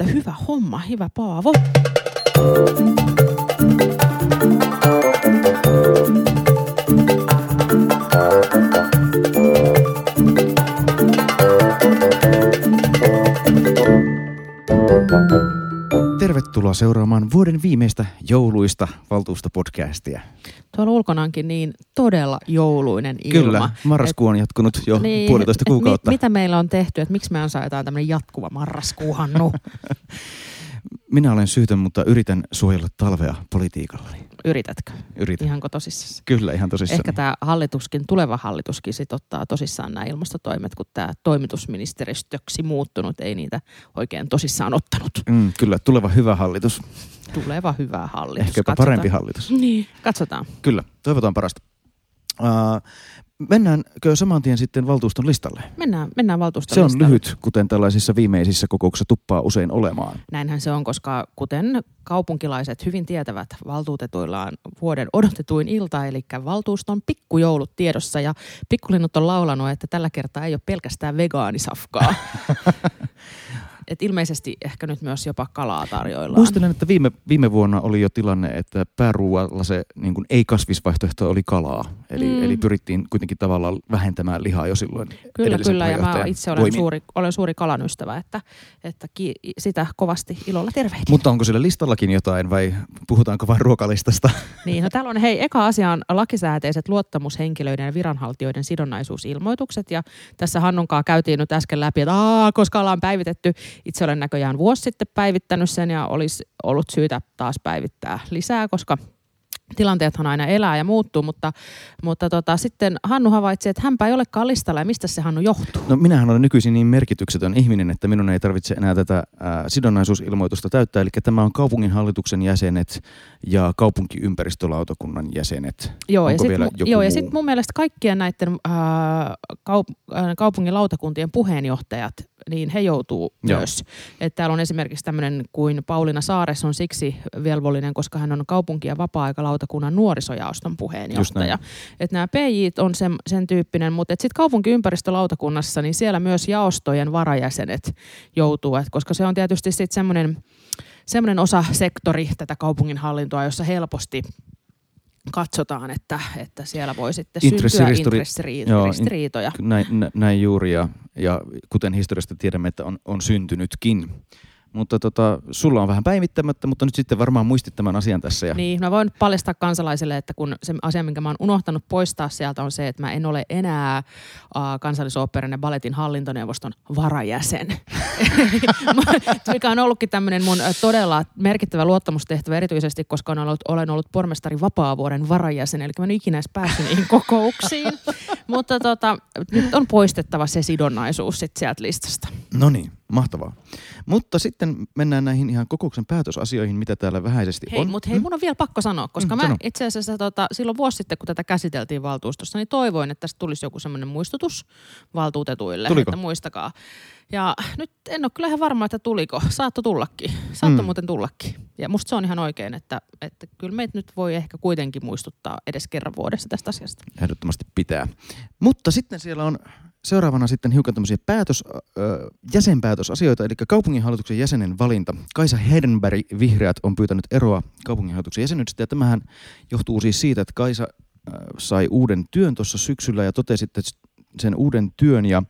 että hyvä homma, hyvä Paavo. Tervetuloa seuraamaan vuoden viimeistä jouluista valtuustopodcastia. Tuolla ulkonaankin niin todella jouluinen ilma. Kyllä, marraskuu on jatkunut jo Niin, puolitoista et mi- kuukautta. mitä meillä on tehty, että miksi me ansaitaan tämmöinen jatkuva marraskuuhannu? Minä olen syytön, mutta yritän suojella talvea politiikallani. Yritätkö? Yritän. Ihanko tosissaan? Kyllä, ihan tosissaan. Ehkä tämä hallituskin, tuleva hallituskin sit ottaa tosissaan nämä ilmastotoimet, kun tämä toimitusministeristöksi muuttunut ei niitä oikein tosissaan ottanut. Mm, kyllä, tuleva hyvä hallitus. Tuleva hyvä hallitus. Ehkä jopa parempi hallitus. Niin, katsotaan. Kyllä, toivotaan parasta. Uh, mennäänkö saman tien sitten valtuuston listalle? Mennään, mennään valtuuston Se on listalle. lyhyt, kuten tällaisissa viimeisissä kokouksissa tuppaa usein olemaan. Näinhän se on, koska kuten kaupunkilaiset hyvin tietävät, valtuutetuilla on vuoden odotetuin ilta, eli valtuuston pikkujoulut tiedossa. Ja pikkulinnut on laulanut, että tällä kertaa ei ole pelkästään vegaanisafkaa. Et ilmeisesti ehkä nyt myös jopa kalaa tarjoillaan. Muistelen, että viime, viime vuonna oli jo tilanne, että pääruualla se niin kuin ei-kasvisvaihtoehto oli kalaa. Eli, Mm. eli pyrittiin kuitenkin tavallaan vähentämään lihaa jo silloin Kyllä, kyllä. Ja mä itse olen voimin. suuri, olen suuri kalan ystävä, että, että ki, sitä kovasti ilolla tervehdin. Mutta onko sillä listallakin jotain vai puhutaanko vain ruokalistasta? Niin, no täällä on hei, eka asia on lakisääteiset luottamushenkilöiden ja viranhaltijoiden sidonnaisuusilmoitukset. Ja tässä Hannunkaa käytiin nyt äsken läpi, että koska ollaan päivitetty. Itse olen näköjään vuosi sitten päivittänyt sen ja olisi ollut syytä taas päivittää lisää, koska tilanteethan aina elää ja muuttuu, mutta, mutta tota, sitten Hannu havaitsi, että hänpä ei olekaan listalla ja mistä se Hannu johtuu? No minähän olen nykyisin niin merkityksetön ihminen, että minun ei tarvitse enää tätä ää, sidonnaisuusilmoitusta täyttää. Eli tämä on kaupunginhallituksen jäsenet ja kaupunkiympäristölautakunnan jäsenet. Joo, ja Onko sitten vielä joku joo, ja sit mun mielestä kaikkien näiden ää, kaup- ää, kaupungin lautakuntien puheenjohtajat, niin he joutuu Joo. myös. Että täällä on esimerkiksi tämmöinen kuin Pauliina Saares on siksi velvollinen, koska hän on kaupunki- ja vapaa-aikalautakunnan nuorisojaoston puheenjohtaja. Että nämä PJ on sen, sen tyyppinen, mutta sitten kaupunkiympäristölautakunnassa, niin siellä myös jaostojen varajäsenet joutuu, et koska se on tietysti sitten semmoinen semmoinen osa sektori tätä kaupunginhallintoa, jossa helposti katsotaan, että, että siellä voi sitten syntyä Intressiristiri- intressiri- Joo. Näin, nä- näin juuri ja, ja kuten historiasta tiedämme, että on, on syntynytkin. Mutta tota, sulla on vähän päivittämättä, mutta nyt sitten varmaan muistit tämän asian tässä. Ja Niin, mä voin nyt paljastaa kansalaisille, että kun se asia, minkä mä oon unohtanut poistaa sieltä on se, että mä en ole enää uh, kansallisoopperan ja balletin hallintoneuvoston varajäsen. mikä on ollutkin tämmöinen mun todella merkittävä luottamustehtävä erityisesti, koska olen ollut, olen ollut pormestari Vapaavuoren varajäsen, eli mä en ikinä edes päässyt niihin kokouksiin. Mutta tota, nyt on poistettava se sidonnaisuus sit sieltä listasta. No niin, mahtavaa. Mutta sitten mennään näihin ihan kokouksen päätösasioihin, mitä täällä vähäisesti Hei, on. mutta hei, mun on vielä pakko sanoa, koska Mm, mä sano. itse asiassa tota, silloin vuosi sitten, kun tätä käsiteltiin valtuustossa, niin toivoin, että tästä tulisi joku semmoinen muistutus valtuutetuille, Tuliko? että muistakaa. Ja nyt en ole kyllä ihan varma, että tuliko. Saatto tullakin. Saatto Mm. mm. muuten tullakin. Ja musta se on ihan oikein, että, että kyllä meitä nyt voi ehkä kuitenkin muistuttaa edes kerran vuodessa tästä asiasta. Ehdottomasti pitää. Mutta sitten siellä on seuraavana sitten hiukan tämmöisiä päätös, ö, jäsenpäätösasioita, eli kaupunginhallituksen jäsenen valinta. Kaisa Hedenberg Vihreät on pyytänyt eroa kaupunginhallituksen jäsenyydestä, ja tämähän johtuu siis siitä, että Kaisa ö, sai uuden työn tuossa syksyllä ja totesi, että sen uuden työn ja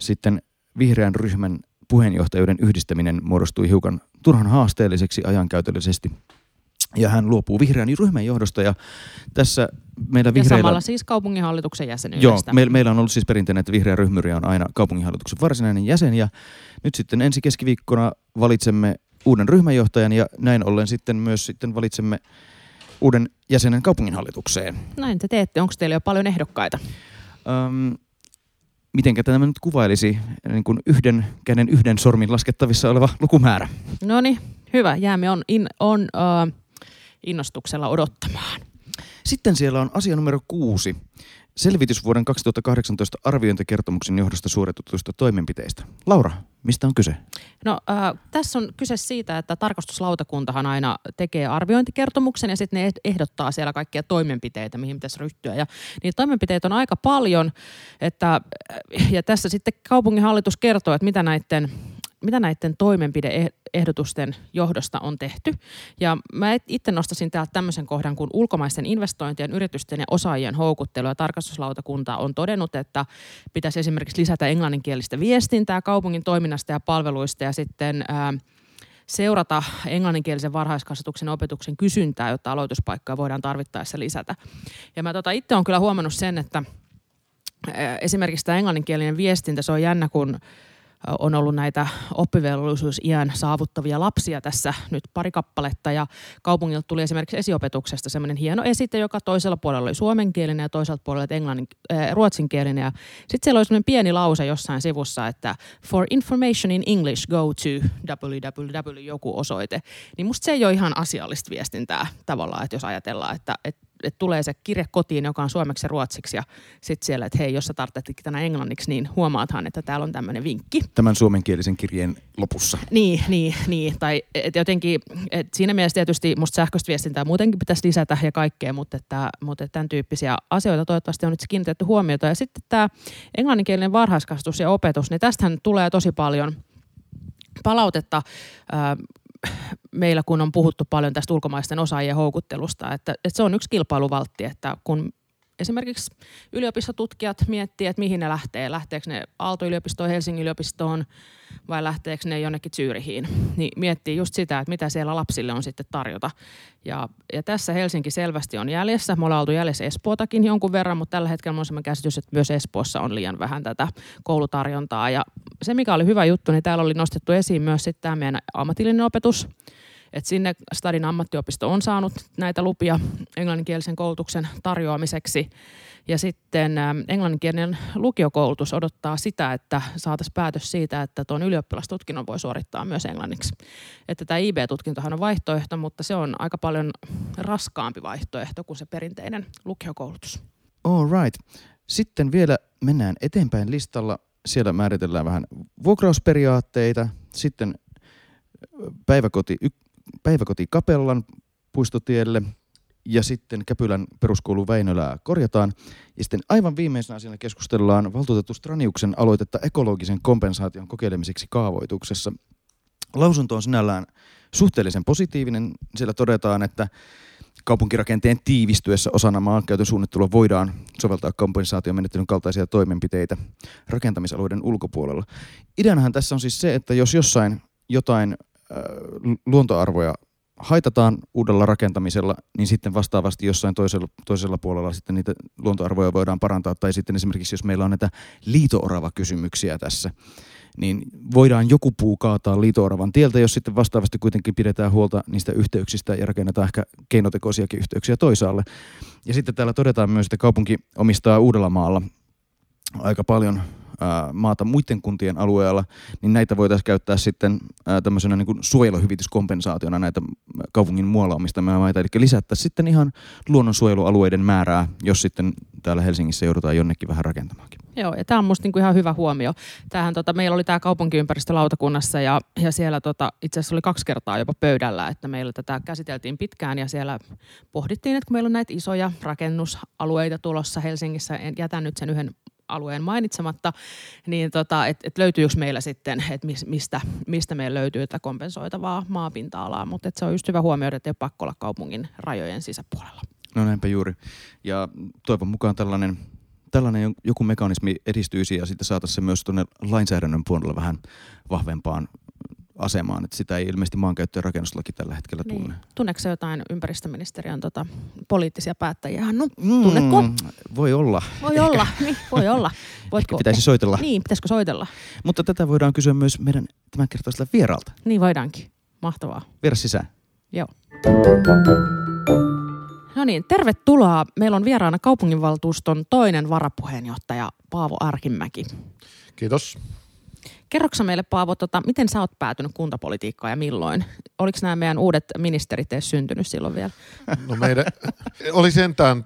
sitten vihreän ryhmän puheenjohtajuuden yhdistäminen muodostui hiukan turhan haasteelliseksi ajankäytöllisesti. Ja hän luopuu vihreän ryhmän johdosta ja tässä meillä Ja vihreillä... samalla siis kaupunginhallituksen Joo, jäsenyydestä. me, meillä on ollut siis perinteinen, että vihreä ryhmyri on aina kaupunginhallituksen varsinainen jäsen ja nyt sitten ensi keskiviikkona valitsemme uuden ryhmänjohtajan ja näin ollen sitten myös sitten valitsemme uuden jäsenen kaupunginhallitukseen. Näin te teette. Onko teillä jo paljon ehdokkaita? Öm, mitenkä tämä nyt kuvailisi niin kuin yhden käden yhden sormin laskettavissa oleva lukumäärä? No niin, hyvä. Jäämme on, in, on uh, innostuksella odottamaan. Sitten siellä on asia numero kuusi. Selvitys vuoden 2018 arviointikertomuksen johdosta suoritetuista toimenpiteistä. Laura, mistä on kyse? No äh, tässä on kyse siitä, että tarkastuslautakuntahan aina tekee arviointikertomuksen ja sitten ne ehdottaa siellä kaikkia toimenpiteitä, mihin pitäisi ryhtyä. Ja niitä toimenpiteitä on aika paljon, että, ja tässä sitten kaupunginhallitus kertoo, että mitä näiden mitä näiden ehdotusten johdosta on tehty. Ja mä itse nostasin täältä tämmöisen kohdan, kun ulkomaisten investointien, yritysten ja osaajien houkuttelu ja tarkastuslautakunta on todennut, että pitäisi esimerkiksi lisätä englanninkielistä viestintää kaupungin toiminnasta ja palveluista ja sitten ää, seurata englanninkielisen varhaiskasvatuksen opetuksen kysyntää, jotta aloituspaikkoja voidaan tarvittaessa lisätä. Ja mä tota itse olen kyllä huomannut sen, että esimerkiksi tämä englanninkielinen viestintä, se on jännä, kun on ollut näitä oppivelvollisuusiän saavuttavia lapsia tässä nyt pari kappaletta ja kaupungilta tuli esimerkiksi esiopetuksesta semmoinen hieno esite, joka toisella puolella oli suomenkielinen ja toisella puolella englannin, äh, ruotsinkielinen ja sitten siellä oli semmoinen pieni lause jossain sivussa, että for information in English go to www joku osoite. Niin musta se ei ole ihan asiallista viestintää tavallaan, että jos ajatellaan, että, että että tulee se kirje kotiin, joka on suomeksi ja ruotsiksi ja sitten siellä, että hei, jos sä tarvitset tänä englanniksi, niin huomaathan, että täällä on tämmöinen vinkki. Tämän suomenkielisen kirjeen lopussa. Niin, niin, niin. Tai et jotenkin, et siinä mielessä tietysti musta sähköistä viestintää muutenkin pitäisi lisätä ja kaikkea, mutta, että, mutta että tämän tyyppisiä asioita toivottavasti on nyt kiinnitetty huomiota. Ja sitten tämä englanninkielinen varhaiskasvatus ja opetus, niin tästähän tulee tosi paljon palautetta meillä kun on puhuttu paljon tästä ulkomaisten osaajien houkuttelusta, että, että se on yksi kilpailuvaltti, että kun esimerkiksi yliopistotutkijat miettii, että mihin ne lähtee. Lähteekö ne Aalto-yliopistoon, Helsingin yliopistoon vai lähteekö ne jonnekin Zyrihiin. Niin miettii just sitä, että mitä siellä lapsille on sitten tarjota. Ja, ja tässä Helsinki selvästi on jäljessä. Me ollaan oltu jäljessä Espootakin jonkun verran, mutta tällä hetkellä on sellainen käsitys, että myös Espoossa on liian vähän tätä koulutarjontaa. Ja se, mikä oli hyvä juttu, niin täällä oli nostettu esiin myös sitten tämä meidän ammatillinen opetus – et sinne Stadin ammattiopisto on saanut näitä lupia englanninkielisen koulutuksen tarjoamiseksi. Ja sitten englanninkielinen lukiokoulutus odottaa sitä, että saataisiin päätös siitä, että tuon ylioppilastutkinnon voi suorittaa myös englanniksi. Että tämä IB-tutkintohan on vaihtoehto, mutta se on aika paljon raskaampi vaihtoehto kuin se perinteinen lukiokoulutus. All right. Sitten vielä mennään eteenpäin listalla. Siellä määritellään vähän vuokrausperiaatteita, sitten päiväkoti päiväkoti Kapellan puistotielle ja sitten Käpylän peruskoulu Väinölää korjataan. Ja sitten aivan viimeisenä asiana keskustellaan valtuutettu Straniuksen aloitetta ekologisen kompensaation kokeilemiseksi kaavoituksessa. Lausunto on sinällään suhteellisen positiivinen. Siellä todetaan, että kaupunkirakenteen tiivistyessä osana maankäytön suunnittelua voidaan soveltaa kompensaatiomenettelyn kaltaisia toimenpiteitä rakentamisalueiden ulkopuolella. Ideanahan tässä on siis se, että jos jossain jotain luontoarvoja haitataan uudella rakentamisella, niin sitten vastaavasti jossain toisella, toisella puolella sitten niitä luontoarvoja voidaan parantaa. Tai sitten esimerkiksi, jos meillä on näitä liitoorava kysymyksiä tässä, niin voidaan joku puu kaataa liitooravan tieltä, jos sitten vastaavasti kuitenkin pidetään huolta niistä yhteyksistä ja rakennetaan ehkä keinotekoisiakin yhteyksiä toisaalle. Ja sitten täällä todetaan myös, että kaupunki omistaa Uudellamaalla aika paljon maata muiden kuntien alueella, niin näitä voitaisiin käyttää sitten tämmöisenä niin kuin suojeluhyvityskompensaationa näitä kaupungin muualla omistamia maita. Eli lisättäisiin sitten ihan luonnonsuojelualueiden määrää, jos sitten täällä Helsingissä joudutaan jonnekin vähän rakentamaankin. Joo, ja tämä on musta niinku ihan hyvä huomio. Tämähän, tota, meillä oli tämä kaupunkiympäristölautakunnassa ja, ja siellä tota, itse asiassa oli kaksi kertaa jopa pöydällä, että meillä tätä käsiteltiin pitkään ja siellä pohdittiin, että kun meillä on näitä isoja rakennusalueita tulossa Helsingissä, en jätä nyt sen yhden alueen mainitsematta, niin tota, että et löytyykö meillä sitten, että mistä, mistä meillä löytyy tätä kompensoitavaa maapinta-alaa, mutta se on just hyvä huomioida, että ei ole pakko olla kaupungin rajojen sisäpuolella. No näinpä juuri. Ja toivon mukaan tällainen, tällainen joku mekanismi edistyisi ja sitten saataisiin se myös tuonne lainsäädännön puolella vähän vahvempaan asemaan, että sitä ei ilmeisesti maankäyttö- ja rakennuslaki tällä hetkellä niin. tunne. Niin. Tunneeko jotain ympäristöministeriön tota, poliittisia päättäjiä? Hannu, mm, tunnetko? Voi olla. Voi olla, niin, voi olla. Voitko, Ehkä pitäisi soitella. Niin, pitäisikö soitella? Mutta tätä voidaan kysyä myös meidän tämänkertaiselta vieralta. Niin voidaankin. Mahtavaa. Vieras sisään. Joo. No niin, tervetuloa. Meillä on vieraana kaupunginvaltuuston toinen varapuheenjohtaja Paavo Arkimäki. Kiitos. Kerroksä meille Paavo, tota, miten sä oot päätynyt kuntapolitiikkaan ja milloin? Oliko nämä meidän uudet ministerit edes syntynyt silloin vielä? No meidän, oli sentään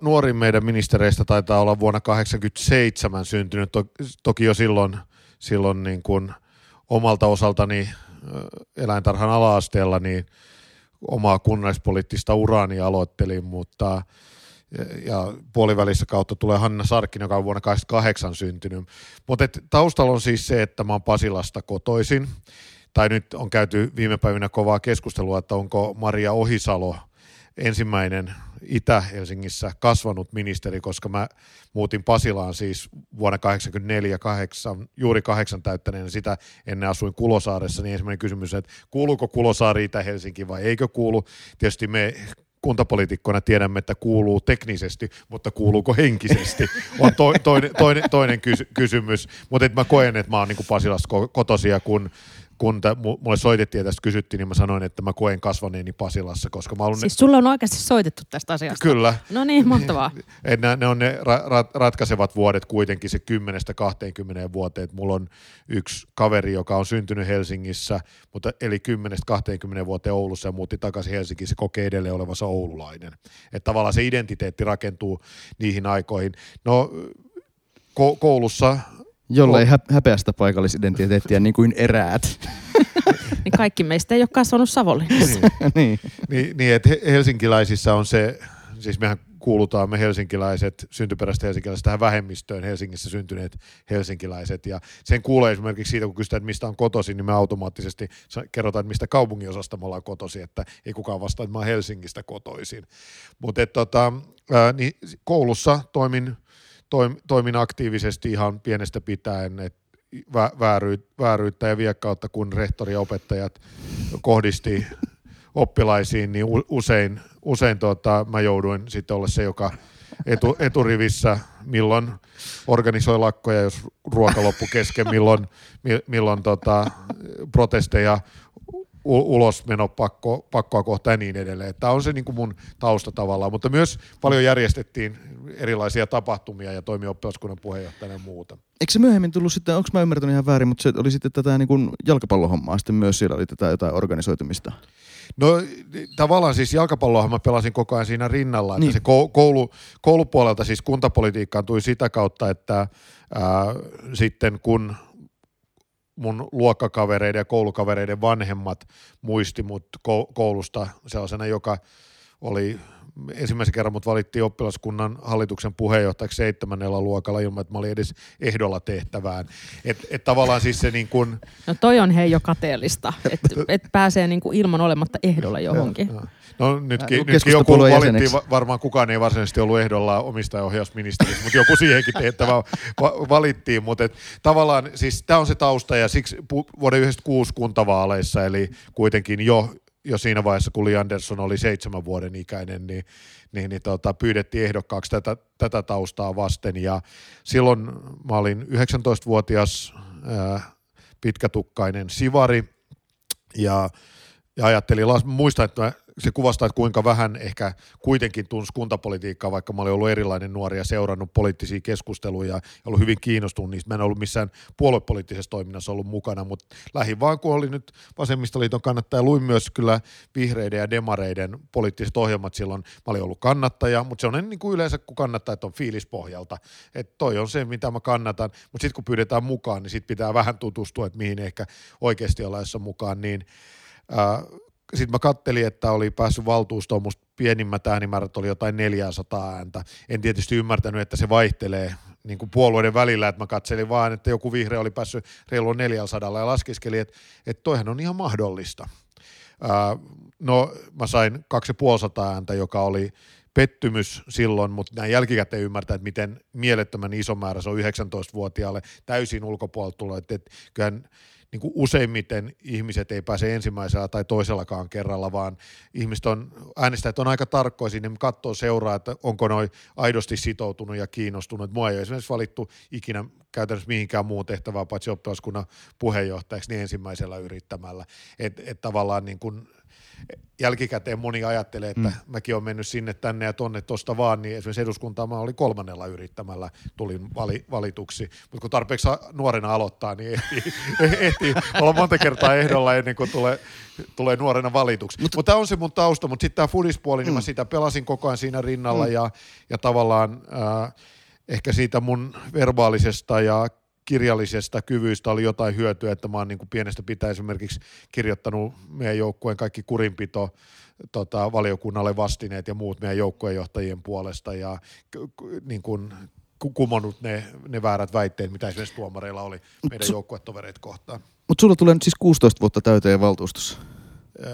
nuorin meidän ministereistä taitaa olla vuonna 1987 syntynyt. To, toki jo silloin, silloin niin kuin omalta osaltani eläintarhan ala-asteella niin omaa kunnallispoliittista uraani aloittelin, mutta ja puolivälissä kautta tulee Hanna Sarkkin, joka on vuonna 1988 syntynyt. Mutta taustalla on siis se, että mä oon Pasilasta kotoisin. tai nyt on käyty viime päivinä kovaa keskustelua, että onko Maria Ohisalo ensimmäinen Itä-Helsingissä kasvanut ministeri, koska mä muutin Pasilaan siis vuonna 1984, kahdeksan, juuri kahdeksan täyttäneen sitä ennen asuin Kulosaaressa, niin ensimmäinen kysymys, että kuuluuko Kulosaari Itä-Helsinki vai eikö kuulu? Tietysti me kuntapolitiikkoina tiedämme, että kuuluu teknisesti, mutta kuuluuko henkisesti, on to, toinen, toinen, toinen kysy, kysymys. Mutta mä koen, että mä oon niin Pasilasta kotosia, kun kun t- mulle soitettiin ja tästä kysyttiin, niin mä sanoin, että mä koen kasvaneeni Pasilassa, koska mä olen... Siis sulla on oikeasti soitettu tästä asiasta? Kyllä. No niin, mahtavaa. Et ne, ne on ne ra- ra- ratkaisevat vuodet kuitenkin se 10-20 vuoteen. mulla on yksi kaveri, joka on syntynyt Helsingissä, mutta eli 10-20 vuoteen Oulussa ja muutti takaisin Helsinkiin, se kokee edelleen olevansa oululainen. Että tavallaan se identiteetti rakentuu niihin aikoihin. No ko- koulussa Jolle ei häpeästä paikallisidentiteettiä niin kuin eräät. niin kaikki meistä ei ole kasvanut Savonlinnassa. niin. niin. niin, niin että helsinkiläisissä on se, siis mehän kuulutaan me helsinkiläiset, syntyperäiset helsinkiläiset tähän vähemmistöön, Helsingissä syntyneet helsinkiläiset. Ja sen kuulee esimerkiksi siitä, kun kysytään, että mistä on kotosi, niin me automaattisesti kerrotaan, että mistä kaupunginosasta me ollaan kotosi, että ei kukaan vastaa, että mä oon Helsingistä kotoisin. Mutta tota, niin koulussa toimin toimin aktiivisesti ihan pienestä pitäen, että vääryyttä ja viekkautta, kun rehtori ja opettajat kohdisti oppilaisiin, niin usein, usein tota, mä jouduin sitten olla se, joka etu, eturivissä, milloin organisoi lakkoja, jos ruoka loppu kesken, milloin, milloin tota, protesteja ulosmeno pakko, pakkoa kohtaan ja niin edelleen. Tämä on se niin kuin mun tausta tavallaan, mutta myös paljon järjestettiin erilaisia tapahtumia ja toimi oppilaskunnan puheenjohtajana ja muuta. Eikö se myöhemmin tullut sitten, onko mä ymmärtänyt ihan väärin, mutta se oli sitten tätä niin kuin jalkapallohommaa sitten myös, siellä oli tätä jotain organisoitumista? No tavallaan siis jalkapalloa mä pelasin koko ajan siinä rinnalla, niin. että se koulu, koulupuolelta siis kuntapolitiikkaan tuli sitä kautta, että ää, sitten kun mun luokkakavereiden ja koulukavereiden vanhemmat muisti mut koulusta sellaisena, joka oli ensimmäisen kerran mut valittiin oppilaskunnan hallituksen puheenjohtajaksi seitsemännellä luokalla ilman, että mä olin edes ehdolla tehtävään. Et, et tavallaan siis se niin kun... No toi on hei jo kateellista, että et pääsee niin kuin ilman olematta ehdolla johonkin. Ja, ja. No nytkin, nytkin joku valittiin, varmaan kukaan ei varsinaisesti ollut ehdolla omistajaohjausministerissä, mutta joku siihenkin tehtävä va- valittiin. Mutta et, tavallaan siis tämä on se tausta ja siksi vuoden 1996 kuntavaaleissa, eli kuitenkin jo jo siinä vaiheessa, kun Li Andersson oli seitsemän vuoden ikäinen, niin, niin, niin tota, pyydettiin ehdokkaaksi tätä, tätä taustaa vasten. Ja silloin mä olin 19-vuotias ää, pitkätukkainen sivari ja, ja ajattelin, muistan, että mä se kuvastaa, että kuinka vähän ehkä kuitenkin tunsi kuntapolitiikkaa, vaikka mä olin ollut erilainen nuori ja seurannut poliittisia keskusteluja ja ollut hyvin kiinnostunut niistä. Mä en ollut missään puoluepoliittisessa toiminnassa ollut mukana, mutta lähin vaan kun oli nyt vasemmistoliiton kannattaja, luin myös kyllä vihreiden ja demareiden poliittiset ohjelmat silloin. Mä olin ollut kannattaja, mutta se on niin kuin yleensä, kun kannattaa, on fiilispohjalta. Että toi on se, mitä mä kannatan, mutta sitten kun pyydetään mukaan, niin sitten pitää vähän tutustua, että mihin ehkä oikeasti ollaan mukaan, niin äh, sitten mä kattelin, että oli päässyt valtuustoon, musta pienimmät äänimäärät oli jotain 400 ääntä. En tietysti ymmärtänyt, että se vaihtelee niin kuin puolueiden välillä, että mä katselin vaan, että joku vihreä oli päässyt reilu 400 ja laskeskelin, että, että toihan on ihan mahdollista. Ää, no mä sain 250 ääntä, joka oli pettymys silloin, mutta näin jälkikäteen ymmärtää, että miten mielettömän iso määrä se on 19-vuotiaalle täysin ulkopuolelta tullut. Että, että kyllähän niin kuin useimmiten ihmiset ei pääse ensimmäisellä tai toisellakaan kerralla, vaan ihmiset on, äänestäjät on aika tarkkoja sinne, katsoo seuraa, että onko noin aidosti sitoutunut ja kiinnostunut. Mua ei ole esimerkiksi valittu ikinä käytännössä mihinkään muun tehtävään, paitsi oppilaskunnan puheenjohtajaksi, niin ensimmäisellä yrittämällä. Että et tavallaan niin kuin, jälkikäteen moni ajattelee, että mm. mäkin olen mennyt sinne, tänne ja tonne tuosta vaan, niin esimerkiksi eduskuntaa mä olin kolmannella yrittämällä, tulin vali, valituksi. Mutta kun tarpeeksi nuorena aloittaa, niin ehtii, ehtii olla monta kertaa ehdolla ennen kuin tulee, tulee nuorena valituksi. Mutta Mut tämä on se mun tausta, mutta sitten tämä fudispuoli, mm. niin mä mm. sitä pelasin koko ajan siinä rinnalla mm. ja, ja tavallaan äh, ehkä siitä mun verbaalisesta ja kirjallisesta kyvyistä oli jotain hyötyä, että mä oon niin kuin pienestä pitää esimerkiksi kirjoittanut meidän joukkueen kaikki kurinpito tota, valiokunnalle vastineet ja muut meidän joukkueenjohtajien puolesta ja niin kuin, kumonnut ne, ne väärät väitteet, mitä esimerkiksi tuomareilla oli meidän joukkuetovereita kohtaan. Mutta sulla tulee nyt siis 16 vuotta täyteen valtuustossa.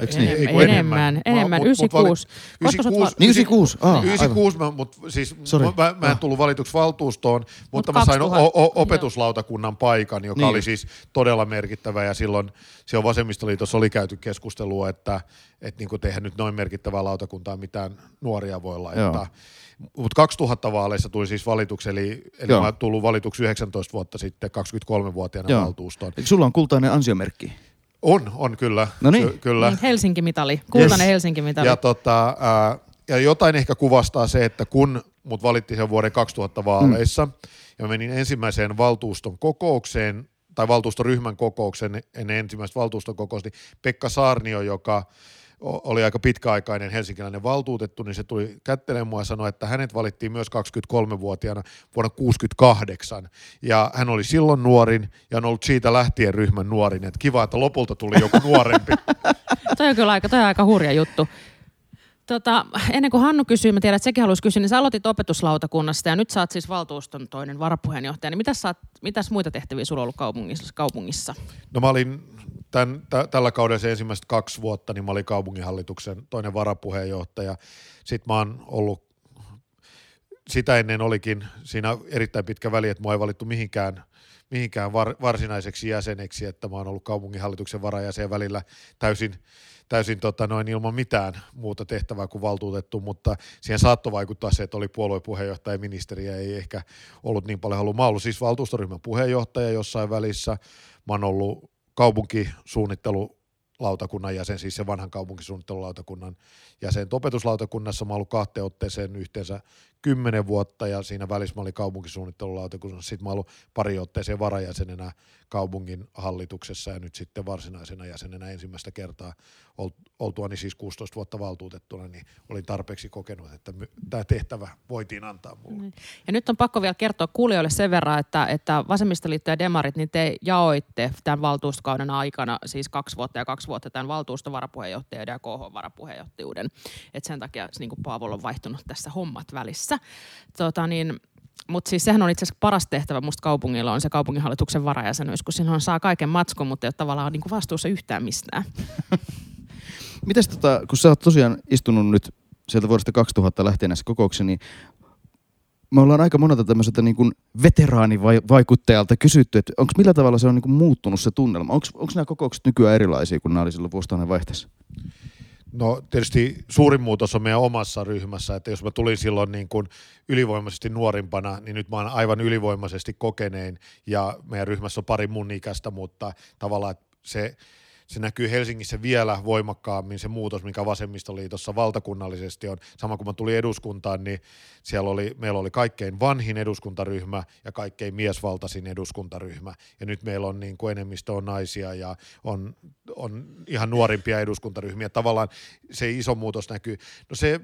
Eikö niin? Enemmän, enemmän, enemmän, enemmän. 96. 96, niin 96, ah, 96 mä, mut, siis, mä, mä en tullut valituksi valtuustoon, mutta Mut mä sain o- o- opetuslautakunnan paikan, joka niin. oli siis todella merkittävä ja silloin siellä vasemmistoliitossa oli käyty keskustelua, että et niin tehdä nyt noin merkittävää lautakuntaa mitään nuoria voi laittaa. Mutta 2000 vaaleissa tuli siis valituksi, eli, eli mä tullut valituksi 19 vuotta sitten 23-vuotiaana Joo. valtuustoon. Eikö sulla on kultainen ansiomerkki? On, on kyllä. No niin. Ky- kyllä. Helsinki-mitali, kultainen yes. Helsinki-mitali. Ja, tota, ää, ja jotain ehkä kuvastaa se, että kun mut valittiin sen vuoden 2000 vaaleissa, mm. ja menin ensimmäiseen valtuuston kokoukseen, tai valtuustoryhmän kokoukseen ennen ensimmäistä valtuuston kokousta, niin Pekka Saarnio, joka oli aika pitkäaikainen helsinkiläinen valtuutettu, niin se tuli kättelemään mua ja sanoi, että hänet valittiin myös 23-vuotiaana vuonna 68. Ja hän oli silloin nuorin ja on ollut siitä lähtien ryhmän nuorin. Että kiva, että lopulta tuli joku nuorempi. toi on kyllä aika, toi on aika hurja juttu. Tota, ennen kuin Hannu kysyy, mä tiedän, että sekin haluaisi kysyä, niin sä aloitit opetuslautakunnasta ja nyt sä oot siis valtuuston toinen varapuheenjohtaja. Niin mitäs, oot, mitäs muita tehtäviä sulla on ollut kaupungissa? kaupungissa? No mä olin tämän, t- tällä kaudella se ensimmäiset kaksi vuotta, niin mä olin kaupunginhallituksen toinen varapuheenjohtaja. Sitten mä oon ollut, sitä ennen olikin siinä erittäin pitkä väli, että mua ei valittu mihinkään mihinkään var, varsinaiseksi jäseneksi, että mä oon ollut kaupunginhallituksen varajäsen välillä täysin täysin tota, noin ilman mitään muuta tehtävää kuin valtuutettu, mutta siihen saattoi vaikuttaa se, että oli puoluepuheenjohtaja ja ministeri ja ei ehkä ollut niin paljon haluaa. Mä ollut siis valtuustoryhmän puheenjohtaja jossain välissä, mä oon ollut kaupunkisuunnittelu lautakunnan jäsen, siis se vanhan kaupunkisuunnittelulautakunnan jäsen. Opetuslautakunnassa mä ollut kahteen otteeseen yhteensä kymmenen vuotta ja siinä välissä mä olin kaupunkisuunnittelulautakunnassa. Sitten mä ollut pari otteeseen varajäsenenä kaupungin hallituksessa ja nyt sitten varsinaisena jäsenenä ensimmäistä kertaa oltuani siis 16 vuotta valtuutettuna, niin olin tarpeeksi kokenut, että tämä tehtävä voitiin antaa mulle. Niin. Ja nyt on pakko vielä kertoa kuulijoille sen verran, että, että vasemmistoliitto ja demarit, niin te jaoitte tämän valtuustokauden aikana siis kaksi vuotta ja kaksi vuotta tämän valtuustovarapuheenjohtajuuden ja KH-varapuheenjohtajuuden. Et sen takia niin kuin Paavolla on vaihtunut tässä hommat välissä. Tota, niin, mutta siis sehän on itse asiassa paras tehtävä musta kaupungilla on se kaupunginhallituksen varajäsenyys, kun silloin saa kaiken matskun, mutta ei ole tavallaan niin kuin vastuussa yhtään mistään. Mites tota, kun sä oot tosiaan istunut nyt sieltä vuodesta 2000 lähtien näissä kokouksissa, niin me ollaan aika monelta tämmöiseltä niin veteraanivaikuttajalta kysytty, että onko millä tavalla se on niin kuin muuttunut se tunnelma? Onko nämä kokoukset nykyään erilaisia kuin nämä oli silloin vuosituhannen vaihteessa? No tietysti suurin muutos on meidän omassa ryhmässä, että jos mä tulin silloin niin kuin ylivoimaisesti nuorimpana, niin nyt mä oon aivan ylivoimaisesti kokenein ja meidän ryhmässä on pari mun ikäistä, mutta tavallaan se se näkyy Helsingissä vielä voimakkaammin se muutos, mikä vasemmistoliitossa valtakunnallisesti on. Sama kun mä tulin eduskuntaan, niin siellä oli, meillä oli kaikkein vanhin eduskuntaryhmä ja kaikkein miesvaltaisin eduskuntaryhmä. Ja nyt meillä on niin kuin enemmistö on naisia ja on, on ihan nuorimpia eduskuntaryhmiä. Tavallaan se iso muutos näkyy. No se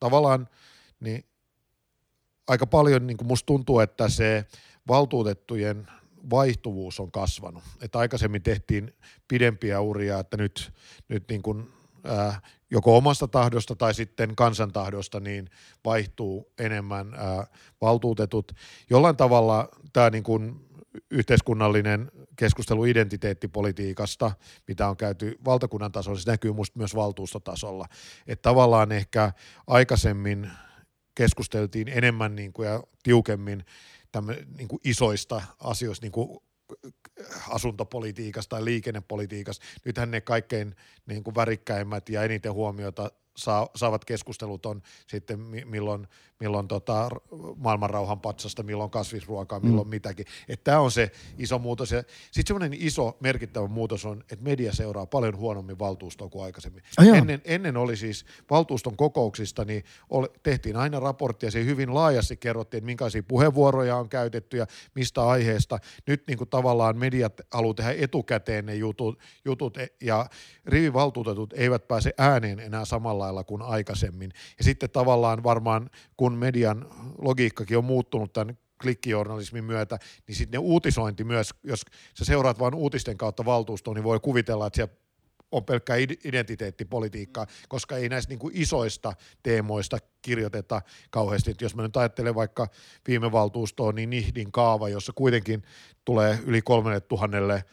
tavallaan niin aika paljon niin kuin musta tuntuu, että se valtuutettujen vaihtuvuus on kasvanut. Että aikaisemmin tehtiin pidempiä uria, että nyt, nyt niin kuin, ää, joko omasta tahdosta tai sitten kansantahdosta niin vaihtuu enemmän ää, valtuutetut. Jollain tavalla tämä niin kuin yhteiskunnallinen keskustelu identiteettipolitiikasta, mitä on käyty valtakunnan tasolla, se näkyy minusta myös valtuustotasolla. Että tavallaan ehkä aikaisemmin keskusteltiin enemmän niin kuin ja tiukemmin niin kuin isoista asioista, niin kuin asuntopolitiikasta tai liikennepolitiikasta. Nythän ne kaikkein niin kuin värikkäimmät ja eniten huomiota saa, saavat keskustelut on sitten milloin, milloin tota maailmanrauhan patsasta, milloin kasvisruokaa, milloin mm. mitäkin. Tämä on se iso muutos. Sitten semmoinen iso merkittävä muutos on, että media seuraa paljon huonommin valtuustoa kuin aikaisemmin. Oh, ennen, ennen oli siis valtuuston kokouksista, niin oli, tehtiin aina raporttia, se hyvin laajasti kerrottiin, että minkälaisia puheenvuoroja on käytetty ja mistä aiheesta. Nyt niin kuin tavallaan mediat haluaa tehdä etukäteen ne jutut, jutut e- ja rivivaltuutetut eivät pääse ääneen enää samalla lailla kuin aikaisemmin. Ja sitten tavallaan varmaan, kun median logiikkakin on muuttunut tämän klikkijournalismin myötä, niin sitten ne uutisointi myös, jos sä seuraat vain uutisten kautta valtuustoon, niin voi kuvitella, että siellä on pelkkää identiteettipolitiikkaa, koska ei näistä niin kuin isoista teemoista kirjoiteta kauheasti. Et jos mä nyt ajattelen vaikka viime valtuustoon, niin Nihdin kaava, jossa kuitenkin tulee yli kolmelle tuhannelle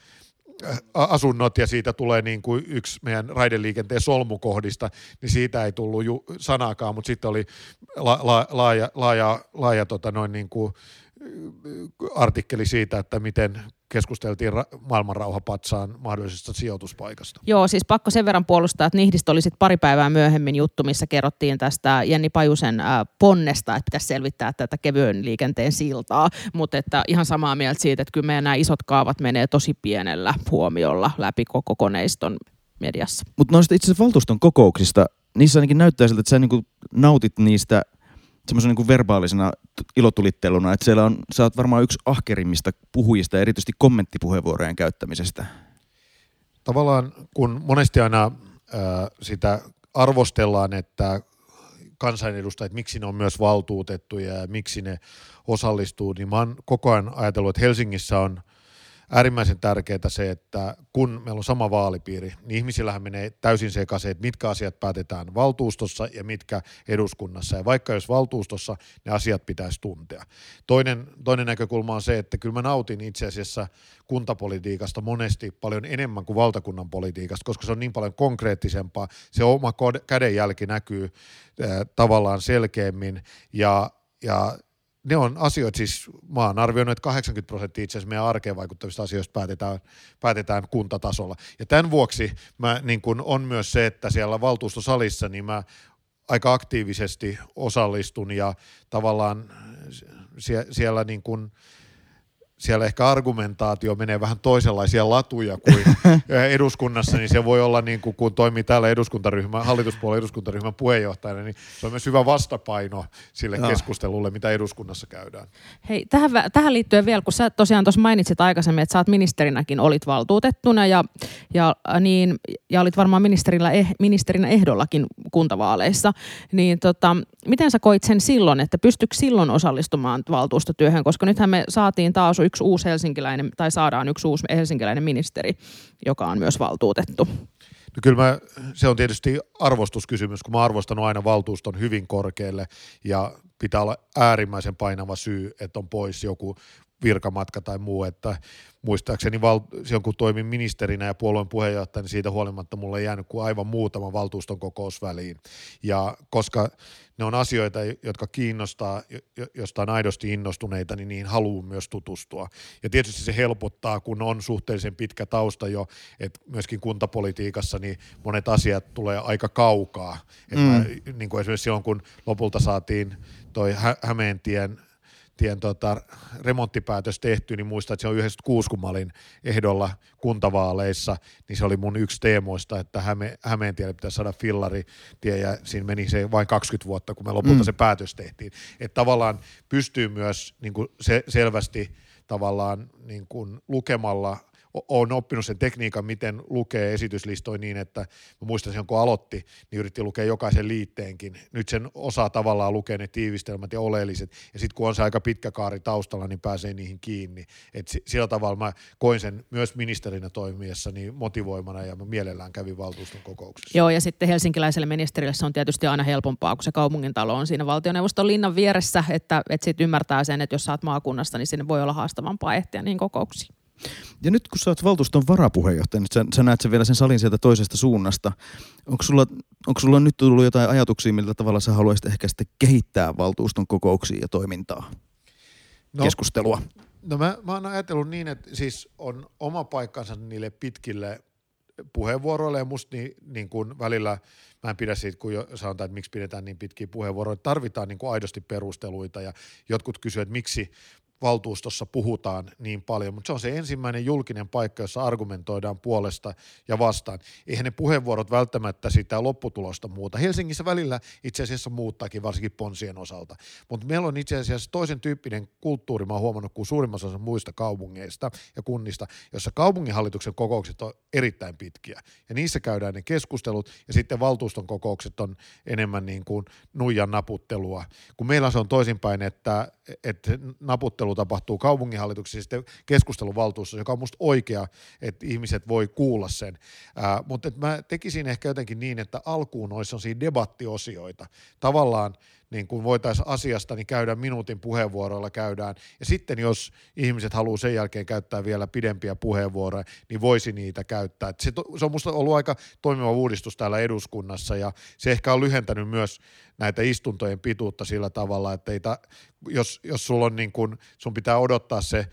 asunnot ja siitä tulee niin kuin yksi meidän raideliikenteen solmukohdista, niin siitä ei tullut ju- sanaakaan, mutta sitten oli la- la- laaja, laaja, laaja tota noin niin kuin artikkeli siitä, että miten keskusteltiin ra- maailmanrauhapatsaan mahdollisesta sijoituspaikasta. Joo, siis pakko sen verran puolustaa, että Nihdistä oli sit pari päivää myöhemmin juttu, missä kerrottiin tästä Jenni Pajusen äh, ponnesta, että pitäisi selvittää tätä kevyen liikenteen siltaa, mutta että ihan samaa mieltä siitä, että kyllä meidän nämä isot kaavat menee tosi pienellä huomiolla läpi koko koneiston mediassa. Mutta noista itse asiassa valtuuston kokouksista, niissä ainakin näyttää siltä, että sä niinku nautit niistä semmoisen niin verbaalisena ilotulitteluna, että siellä on, sä oot varmaan yksi ahkerimmista puhujista, erityisesti kommenttipuheenvuorojen käyttämisestä. Tavallaan kun monesti aina äh, sitä arvostellaan, että kansanedustajat, miksi ne on myös valtuutettuja ja miksi ne osallistuu, niin mä oon koko ajan ajatellut, että Helsingissä on äärimmäisen tärkeää se, että kun meillä on sama vaalipiiri, niin ihmisillähän menee täysin sekaisin, että mitkä asiat päätetään valtuustossa ja mitkä eduskunnassa. Ja vaikka jos valtuustossa, ne asiat pitäisi tuntea. Toinen, toinen näkökulma on se, että kyllä mä nautin itse asiassa kuntapolitiikasta monesti paljon enemmän kuin valtakunnan politiikasta, koska se on niin paljon konkreettisempaa. Se oma kädenjälki näkyy äh, tavallaan selkeämmin ja, ja ne on asioita, siis mä oon arvioinut, että 80 prosenttia itse asiassa meidän arkeen vaikuttavista asioista päätetään, päätetään kuntatasolla. Ja tämän vuoksi mä, niin kun on myös se, että siellä valtuustosalissa niin mä aika aktiivisesti osallistun ja tavallaan sie, siellä niin kun, siellä ehkä argumentaatio menee vähän toisenlaisia latuja kuin eduskunnassa, niin se voi olla niin kuin, kun toimii täällä eduskuntaryhmä, hallituspuolen eduskuntaryhmän puheenjohtajana, niin se on myös hyvä vastapaino sille no. keskustelulle, mitä eduskunnassa käydään. Hei, tähän, tähän liittyen vielä, kun sä tosiaan tuossa mainitsit aikaisemmin, että sä oot ministerinäkin olit valtuutettuna ja, ja, niin, ja olit varmaan ministerillä, eh, ministerinä ehdollakin kuntavaaleissa, niin tota, miten sä koit sen silloin, että pystyykö silloin osallistumaan valtuustotyöhön, koska nythän me saatiin taas yksi uusi helsinkiläinen, tai saadaan yksi uusi helsinkiläinen ministeri, joka on myös valtuutettu. No kyllä mä, se on tietysti arvostuskysymys, kun mä arvostan aina valtuuston hyvin korkealle ja pitää olla äärimmäisen painava syy, että on pois joku virkamatka tai muu, että muistaakseni val, silloin kun toimin ministerinä ja puolueen puheenjohtajana, niin siitä huolimatta mulle ei jäänyt kuin aivan muutama valtuuston kokous väliin. Ja koska ne on asioita, jotka kiinnostaa, josta on aidosti innostuneita, niin niihin haluaa myös tutustua. Ja tietysti se helpottaa, kun on suhteellisen pitkä tausta jo, että myöskin kuntapolitiikassa niin monet asiat tulee aika kaukaa. Mm. Että niin kuin esimerkiksi silloin, kun lopulta saatiin toi Hä- Hämeentien tien tota, remonttipäätös tehty, niin muistan, että se on 96, kun mä olin ehdolla kuntavaaleissa, niin se oli mun yksi teemoista, että Häme, Hämeentielle pitäisi saada fillaritie, ja siinä meni se vain 20 vuotta, kun me lopulta mm. se päätös tehtiin. Että tavallaan pystyy myös niin kuin se, selvästi tavallaan niin kuin lukemalla – olen oppinut sen tekniikan, miten lukee esityslistoja niin, että mä muistan kun aloitti, niin yritti lukea jokaisen liitteenkin. Nyt sen osaa tavallaan lukea ne tiivistelmät ja oleelliset, ja sitten kun on se aika pitkä kaari taustalla, niin pääsee niihin kiinni. Et sillä tavalla mä koin sen myös ministerinä toimiessa niin motivoimana, ja mä mielellään kävin valtuuston kokouksessa. Joo, ja sitten helsinkiläiselle ministerille se on tietysti aina helpompaa, kun se kaupungintalo on siinä valtioneuvoston linnan vieressä, että, että sitten ymmärtää sen, että jos saat maakunnasta, niin sinne voi olla haastavampaa ehtiä niin kokouksiin. Ja nyt kun sä oot valtuuston varapuheenjohtaja, niin sä, sä näet sen vielä sen salin sieltä toisesta suunnasta. Onko sulla, onko sulla nyt tullut jotain ajatuksia, millä tavalla sä haluaisit ehkä sitten kehittää valtuuston kokouksia ja toimintaa? No, keskustelua. No mä, mä oon ajatellut niin, että siis on oma paikkansa niille pitkille puheenvuoroille ja musta niin, niin kuin välillä, mä en pidä siitä, kun sanotaan, että miksi pidetään niin pitkiä puheenvuoroja, tarvitaan niin kuin aidosti perusteluita ja jotkut kysyvät, että miksi valtuustossa puhutaan niin paljon, mutta se on se ensimmäinen julkinen paikka, jossa argumentoidaan puolesta ja vastaan. Eihän ne puheenvuorot välttämättä sitä lopputulosta muuta. Helsingissä välillä itse asiassa muuttaakin, varsinkin ponsien osalta. Mutta meillä on itse asiassa toisen tyyppinen kulttuuri, mä oon huomannut, kuin suurimmassa osassa muista kaupungeista ja kunnista, jossa kaupunginhallituksen kokoukset on erittäin pitkiä. Ja niissä käydään ne keskustelut, ja sitten valtuuston kokoukset on enemmän niin kuin nuijan naputtelua. Kun meillä se on toisinpäin, että, että naputtelu keskustelu tapahtuu kaupunginhallituksessa sitten keskusteluvaltuussa, joka on musta oikea, että ihmiset voi kuulla sen. Ää, mutta mä tekisin ehkä jotenkin niin, että alkuun olisi sellaisia debattiosioita. Tavallaan niin kun voitaisiin asiasta niin käydä minuutin puheenvuoroilla käydään. Ja sitten jos ihmiset haluaa sen jälkeen käyttää vielä pidempiä puheenvuoroja, niin voisi niitä käyttää. Se, se on minusta ollut aika toimiva uudistus täällä eduskunnassa ja se ehkä on lyhentänyt myös näitä istuntojen pituutta sillä tavalla, että ei ta, jos, jos sulla on niin kun, sun pitää odottaa se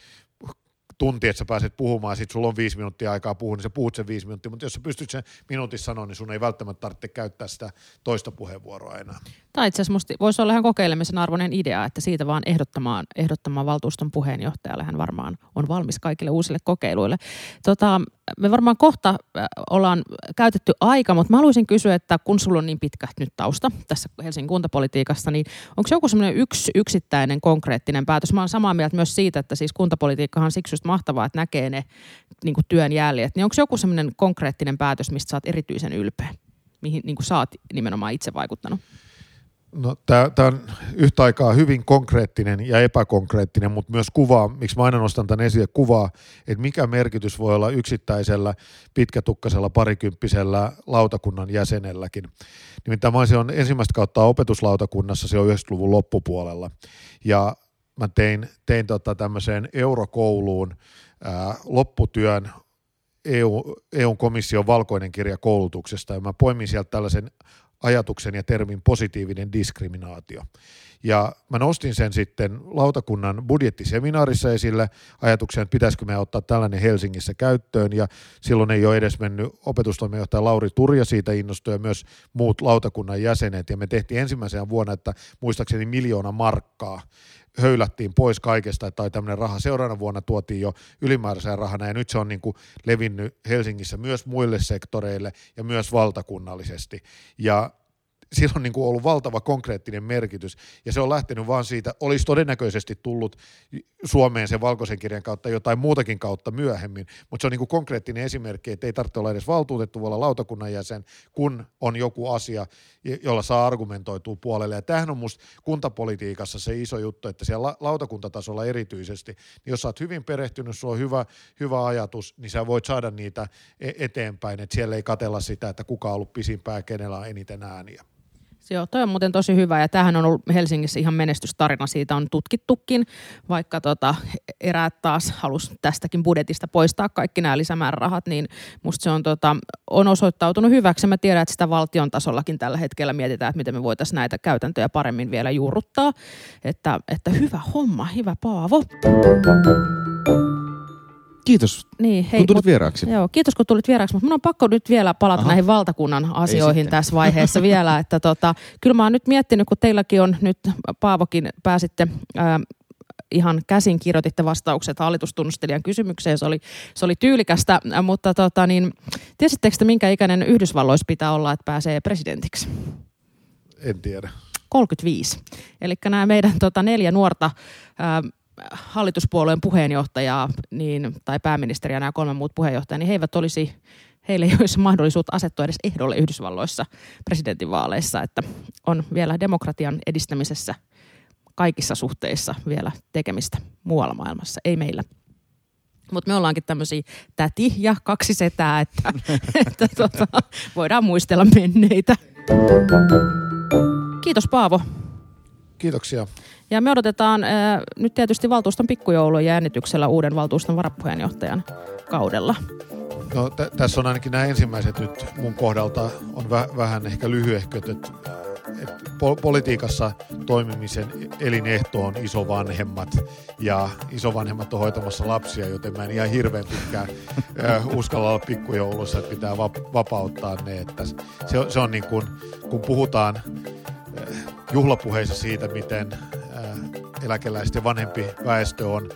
tunti, että sä pääset puhumaan sitten sulla on viisi minuuttia aikaa puhua, niin sä puhut sen viisi minuuttia, mutta jos sä pystyt sen minuutissa sanoa, niin sun ei välttämättä tarvitse käyttää sitä toista puheenvuoroa enää. Tai itse asiassa voisi olla ihan kokeilemisen arvoinen idea, että siitä vaan ehdottamaan, ehdottamaan valtuuston puheenjohtajalle hän varmaan on valmis kaikille uusille kokeiluille. Tota, me varmaan kohta äh, ollaan käytetty aika, mutta mä haluaisin kysyä, että kun sulla on niin pitkä nyt tausta tässä Helsingin kuntapolitiikassa, niin onko joku semmoinen yksi yksittäinen konkreettinen päätös? Mä olen samaa mieltä myös siitä, että siis kuntapolitiikkahan siksi just mahtavaa, että näkee ne niin työn jäljet. Niin onko joku semmoinen konkreettinen päätös, mistä sä oot erityisen ylpeä? Mihin niin sä oot nimenomaan itse vaikuttanut? No, tämä on yhtä aikaa hyvin konkreettinen ja epäkonkreettinen, mutta myös kuvaa, miksi mä aina nostan tämän esille, kuvaa, että mikä merkitys voi olla yksittäisellä pitkätukkasella parikymppisellä lautakunnan jäsenelläkin. Nimittäin mä olisin ensimmäistä kautta opetuslautakunnassa silloin 90-luvun loppupuolella, ja mä tein, tein tota tämmöiseen eurokouluun ää, lopputyön EU, EU-komission valkoinen kirja koulutuksesta, ja mä poimin sieltä tällaisen ajatuksen ja termin positiivinen diskriminaatio. Ja mä nostin sen sitten lautakunnan budjettiseminaarissa esille ajatuksen, että pitäisikö me ottaa tällainen Helsingissä käyttöön. Ja silloin ei ole edes mennyt opetustoimijohtaja Lauri Turja siitä innostui ja myös muut lautakunnan jäsenet. Ja me tehtiin ensimmäisenä vuonna, että muistaakseni miljoona markkaa höylättiin pois kaikesta, tai tämmöinen raha seuraavana vuonna tuotiin jo ylimääräisenä rahana, ja nyt se on niin kuin levinnyt Helsingissä myös muille sektoreille ja myös valtakunnallisesti. Ja sillä on niin kuin ollut valtava konkreettinen merkitys, ja se on lähtenyt vaan siitä, olisi todennäköisesti tullut Suomeen sen valkoisen kirjan kautta jotain muutakin kautta myöhemmin, mutta se on niin kuin konkreettinen esimerkki, että ei tarvitse olla edes valtuutettu, voi olla lautakunnan jäsen, kun on joku asia, jolla saa argumentoitua puolelle. Ja tämähän on musta kuntapolitiikassa se iso juttu, että siellä lautakuntatasolla erityisesti, niin jos sä oot hyvin perehtynyt, sulla on hyvä, hyvä ajatus, niin sä voit saada niitä e-, eteenpäin, että siellä ei katella sitä, että kuka on ollut pisimpää, kenellä on eniten ääniä. Joo, toi on muuten tosi hyvä ja tähän on ollut Helsingissä ihan menestystarina, siitä on tutkittukin, vaikka tota, eräät taas halus tästäkin budjetista poistaa kaikki nämä lisämäärärahat, niin musta se on, tota, on osoittautunut hyväksi. Mä tiedän, että sitä valtion tasollakin tällä hetkellä mietitään, että miten me voitaisiin näitä käytäntöjä paremmin vielä juurruttaa. Että, että hyvä homma, hyvä Paavo. Kiitos, niin, hei, kun tulit mut, vieraaksi. Joo, kiitos kun tulit vieraaksi, mutta minun on pakko nyt vielä palata Aha. näihin valtakunnan asioihin tässä vaiheessa vielä. Että tota, kyllä mä oon nyt miettinyt, kun teilläkin on nyt, Paavokin pääsitte ää, ihan käsin kirjoititte vastaukset hallitustunnustelijan kysymykseen. Se oli, se oli tyylikästä, mutta tota, niin, tiesittekö te, minkä ikäinen Yhdysvalloissa pitää olla, että pääsee presidentiksi? En tiedä. 35. Eli nämä meidän tota, neljä nuorta ää, hallituspuolueen puheenjohtajaa niin, tai pääministeriä nämä kolme muut puheenjohtajaa, niin he eivät olisi, heille ei olisi mahdollisuutta asettua edes ehdolle Yhdysvalloissa presidentinvaaleissa, että on vielä demokratian edistämisessä kaikissa suhteissa vielä tekemistä muualla maailmassa, ei meillä. Mutta me ollaankin tämmöisiä täti ja kaksi setää, että, että tota, voidaan muistella menneitä. Kiitos Paavo. Kiitoksia. Ja me odotetaan äh, nyt tietysti valtuuston pikkujoulun jännityksellä uuden valtuuston varapuheenjohtajan kaudella. No, t- tässä on ainakin nämä ensimmäiset nyt mun kohdalta on vä- vähän ehkä lyhyehköt, että et po- politiikassa toimimisen elinehto on isovanhemmat ja isovanhemmat on hoitamassa lapsia, joten mä en ihan hirveän pitkään äh, uskalla olla pikkujoulussa, että pitää va- vapauttaa ne. Että se, on, se on niin kuin, kun puhutaan äh, juhlapuheissa siitä, miten eläkeläisten vanhempi väestö on,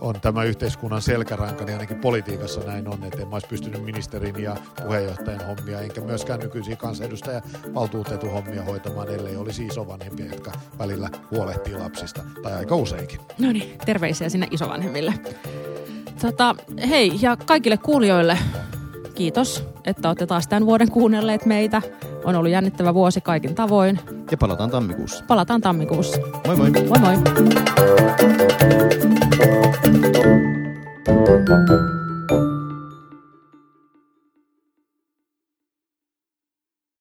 on tämä yhteiskunnan selkäranka, niin ainakin politiikassa näin on, että en mä olisi pystynyt ministerin ja puheenjohtajan hommia, enkä myöskään nykyisiä kansanedustaja valtuutetun hommia hoitamaan, ellei olisi isovanhempia, jotka välillä huolehtii lapsista, tai aika useinkin. No niin, terveisiä sinne isovanhemmille. Tota, hei, ja kaikille kuulijoille kiitos, että olette taas tämän vuoden kuunnelleet meitä. On ollut jännittävä vuosi kaikin tavoin. Ja palataan tammikuussa. Palataan tammikuussa. Moi moi. Moi moi.